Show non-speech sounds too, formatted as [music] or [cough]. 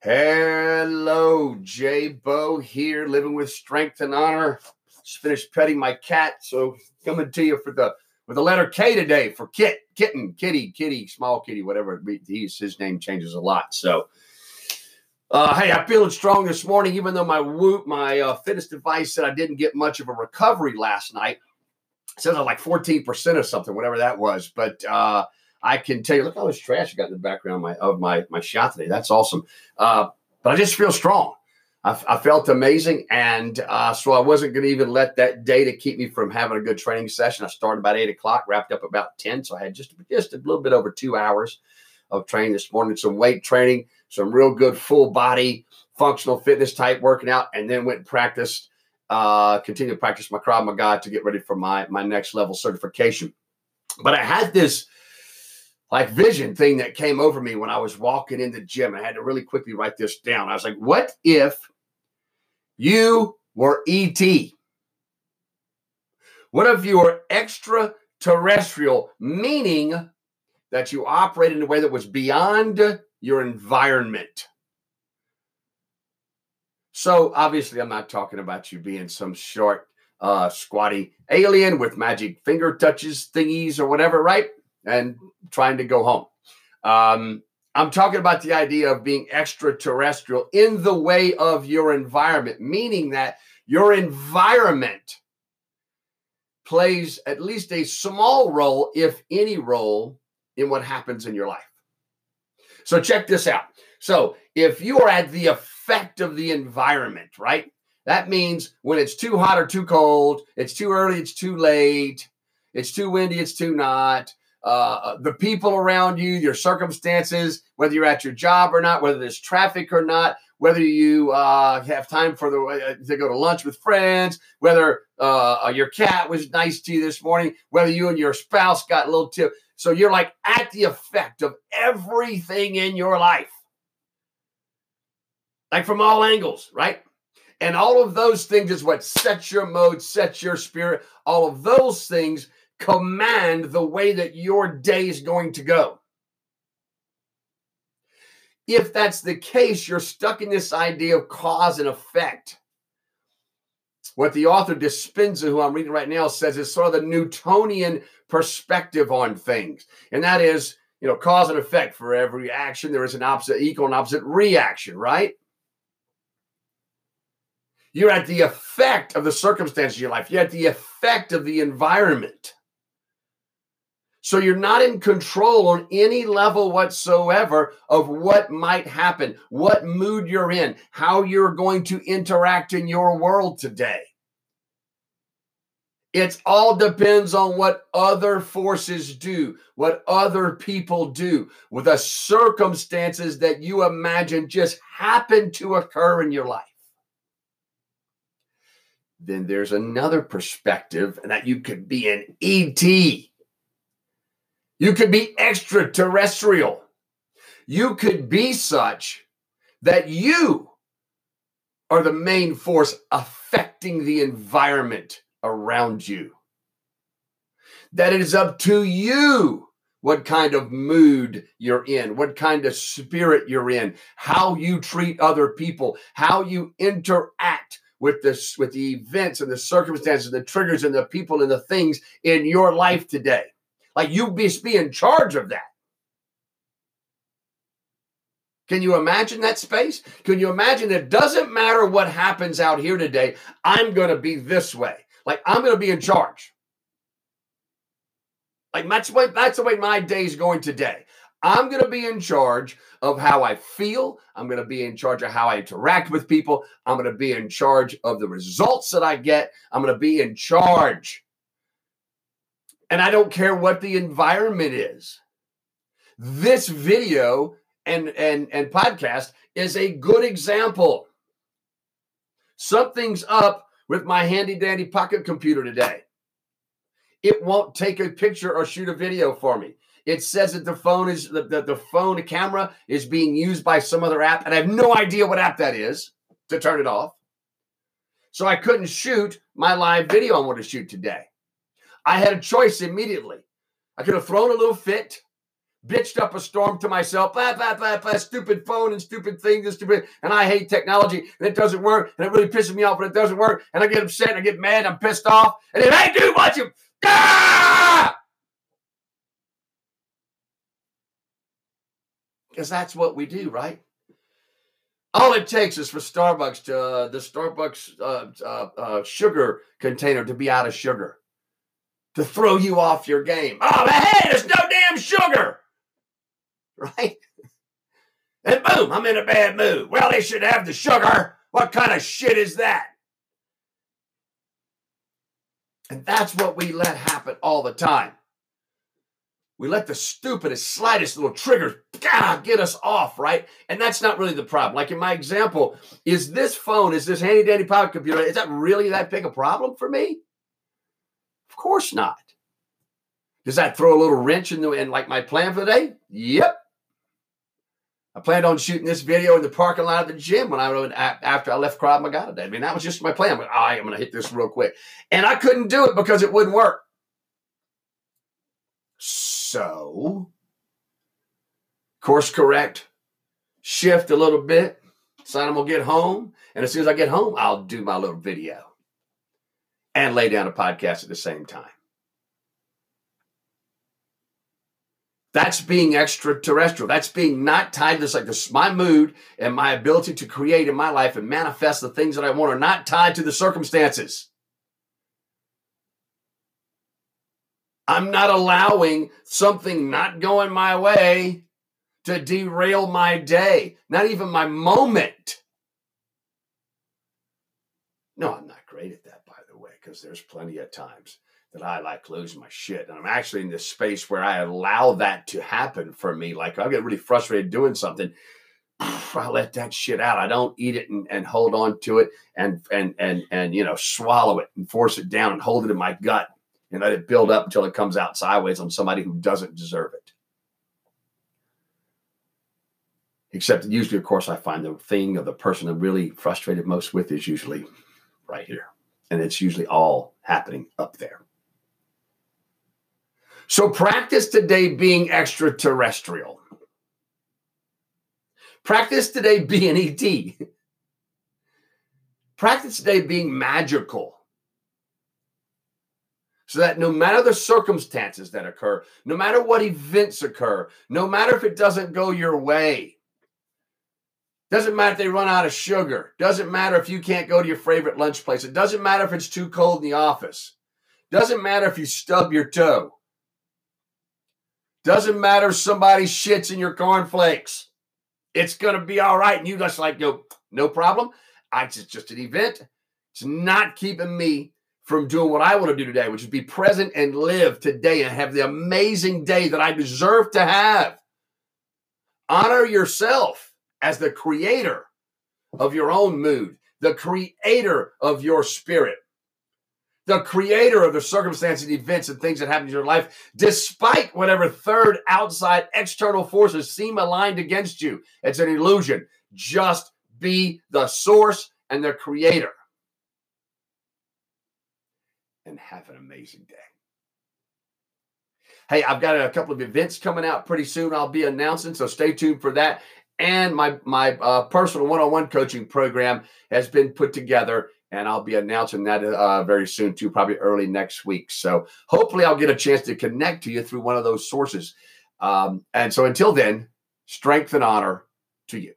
Hello, Jay Bo here, living with strength and honor. Just finished petting my cat, so coming to you for the with the letter K today for kit, kitten, kitty, kitty, small kitty, whatever. He's his name changes a lot. So, uh, hey, I'm feeling strong this morning, even though my Whoop, my uh, fitness device said I didn't get much of a recovery last night. It says I'm like 14% or something, whatever that was. But uh, I can tell you, look how much trash I got in the background of my of my, my shot today. That's awesome. Uh, but I just feel strong. I, I felt amazing, and uh, so I wasn't going to even let that data keep me from having a good training session. I started about eight o'clock, wrapped up about ten, so I had just just a little bit over two hours of training this morning. Some weight training, some real good full body functional fitness type working out, and then went and practiced. Uh, continue to practice my Krav Maga to get ready for my my next level certification. But I had this like vision thing that came over me when I was walking in the gym. I had to really quickly write this down. I was like, what if you were ET? What if you were extraterrestrial, meaning that you operate in a way that was beyond your environment? So obviously, I'm not talking about you being some short, uh, squatty alien with magic finger touches thingies or whatever, right? And trying to go home. Um, I'm talking about the idea of being extraterrestrial in the way of your environment, meaning that your environment plays at least a small role, if any role, in what happens in your life. So, check this out. So, if you are at the effect of the environment, right? That means when it's too hot or too cold, it's too early, it's too late, it's too windy, it's too not, uh, the people around you, your circumstances, whether you're at your job or not, whether there's traffic or not, whether you uh, have time for the uh, to go to lunch with friends, whether uh, uh, your cat was nice to you this morning, whether you and your spouse got a little tip. So you're like at the effect of everything in your life, like from all angles, right? And all of those things is what sets your mode, sets your spirit. All of those things command the way that your day is going to go. If that's the case, you're stuck in this idea of cause and effect. What the author Dispenza, who I'm reading right now, says is sort of the Newtonian perspective on things. And that is, you know, cause and effect. For every action, there is an opposite, equal and opposite reaction, right? You're at the effect of the circumstances of your life. You're at the effect of the environment. So you're not in control on any level whatsoever of what might happen, what mood you're in, how you're going to interact in your world today. It all depends on what other forces do, what other people do, with the circumstances that you imagine just happen to occur in your life. Then there's another perspective that you could be an ET you could be extraterrestrial. You could be such that you are the main force affecting the environment around you. That it is up to you what kind of mood you're in, what kind of spirit you're in, how you treat other people, how you interact with this with the events and the circumstances, the triggers and the people and the things in your life today. Like you be, be in charge of that. Can you imagine that space? Can you imagine it doesn't matter what happens out here today, I'm going to be this way. Like I'm going to be in charge. Like that's that's the way my day's going today. I'm going to be in charge of how I feel. I'm going to be in charge of how I interact with people. I'm going to be in charge of the results that I get. I'm going to be in charge. And I don't care what the environment is. This video and, and, and podcast is a good example. Something's up with my handy dandy pocket computer today. It won't take a picture or shoot a video for me. It says that the phone is the, the, phone, camera is being used by some other app, and I have no idea what app that is to turn it off. So I couldn't shoot my live video I want to shoot today. I had a choice immediately. I could have thrown a little fit, bitched up a storm to myself, blah, blah, blah, blah, stupid phone and stupid things and stupid, and I hate technology and it doesn't work and it really pisses me off when it doesn't work and I get upset and I get mad, and I'm pissed off, and then, hey, dude, watch him. Ah! Because that's what we do, right? All it takes is for Starbucks to uh, the Starbucks uh, uh, uh, sugar container to be out of sugar to throw you off your game. Oh, but hey, there's no damn sugar [laughs] right? And boom, I'm in a bad mood. Well, they should have the sugar. What kind of shit is that? And that's what we let happen all the time. We let the stupidest, slightest little triggers get us off, right? And that's not really the problem. Like in my example, is this phone, is this handy dandy pocket computer, is that really that big a problem for me? Of course not. Does that throw a little wrench in, the, in like my plan for the day? Yep. I planned on shooting this video in the parking lot of the gym when I after I left Krav Maga today. I mean, that was just my plan. But I am going to hit this real quick, and I couldn't do it because it wouldn't work. So, course correct, shift a little bit. So I'm gonna get home, and as soon as I get home, I'll do my little video and lay down a podcast at the same time. That's being extraterrestrial. That's being not tied to this. Like this, my mood and my ability to create in my life and manifest the things that I want are not tied to the circumstances. I'm not allowing something not going my way to derail my day, not even my moment. No, I'm not great at that, by the way, because there's plenty of times that I like lose my shit. And I'm actually in this space where I allow that to happen for me. Like I get really frustrated doing something. I let that shit out. I don't eat it and, and hold on to it and and and and you know swallow it and force it down and hold it in my gut and let it build up until it comes out sideways on somebody who doesn't deserve it. Except usually, of course, I find the thing of the person I'm really frustrated most with is usually right here. And it's usually all happening up there. So practice today being extraterrestrial. Practice today being ET. Practice today being magical. So that no matter the circumstances that occur, no matter what events occur, no matter if it doesn't go your way, doesn't matter if they run out of sugar, doesn't matter if you can't go to your favorite lunch place, it doesn't matter if it's too cold in the office, doesn't matter if you stub your toe, doesn't matter if somebody shits in your cornflakes. It's going to be all right. And you just like, no, no problem. I just, just an event. It's not keeping me from doing what I want to do today, which is be present and live today and have the amazing day that I deserve to have. Honor yourself as the creator of your own mood, the creator of your spirit the creator of the circumstances, events, and things that happen in your life, despite whatever third, outside, external forces seem aligned against you. It's an illusion. Just be the source and the creator. And have an amazing day. Hey, I've got a couple of events coming out pretty soon. I'll be announcing, so stay tuned for that. And my my uh, personal one-on-one coaching program has been put together and I'll be announcing that uh, very soon too, probably early next week. So hopefully, I'll get a chance to connect to you through one of those sources. Um, and so until then, strength and honor to you.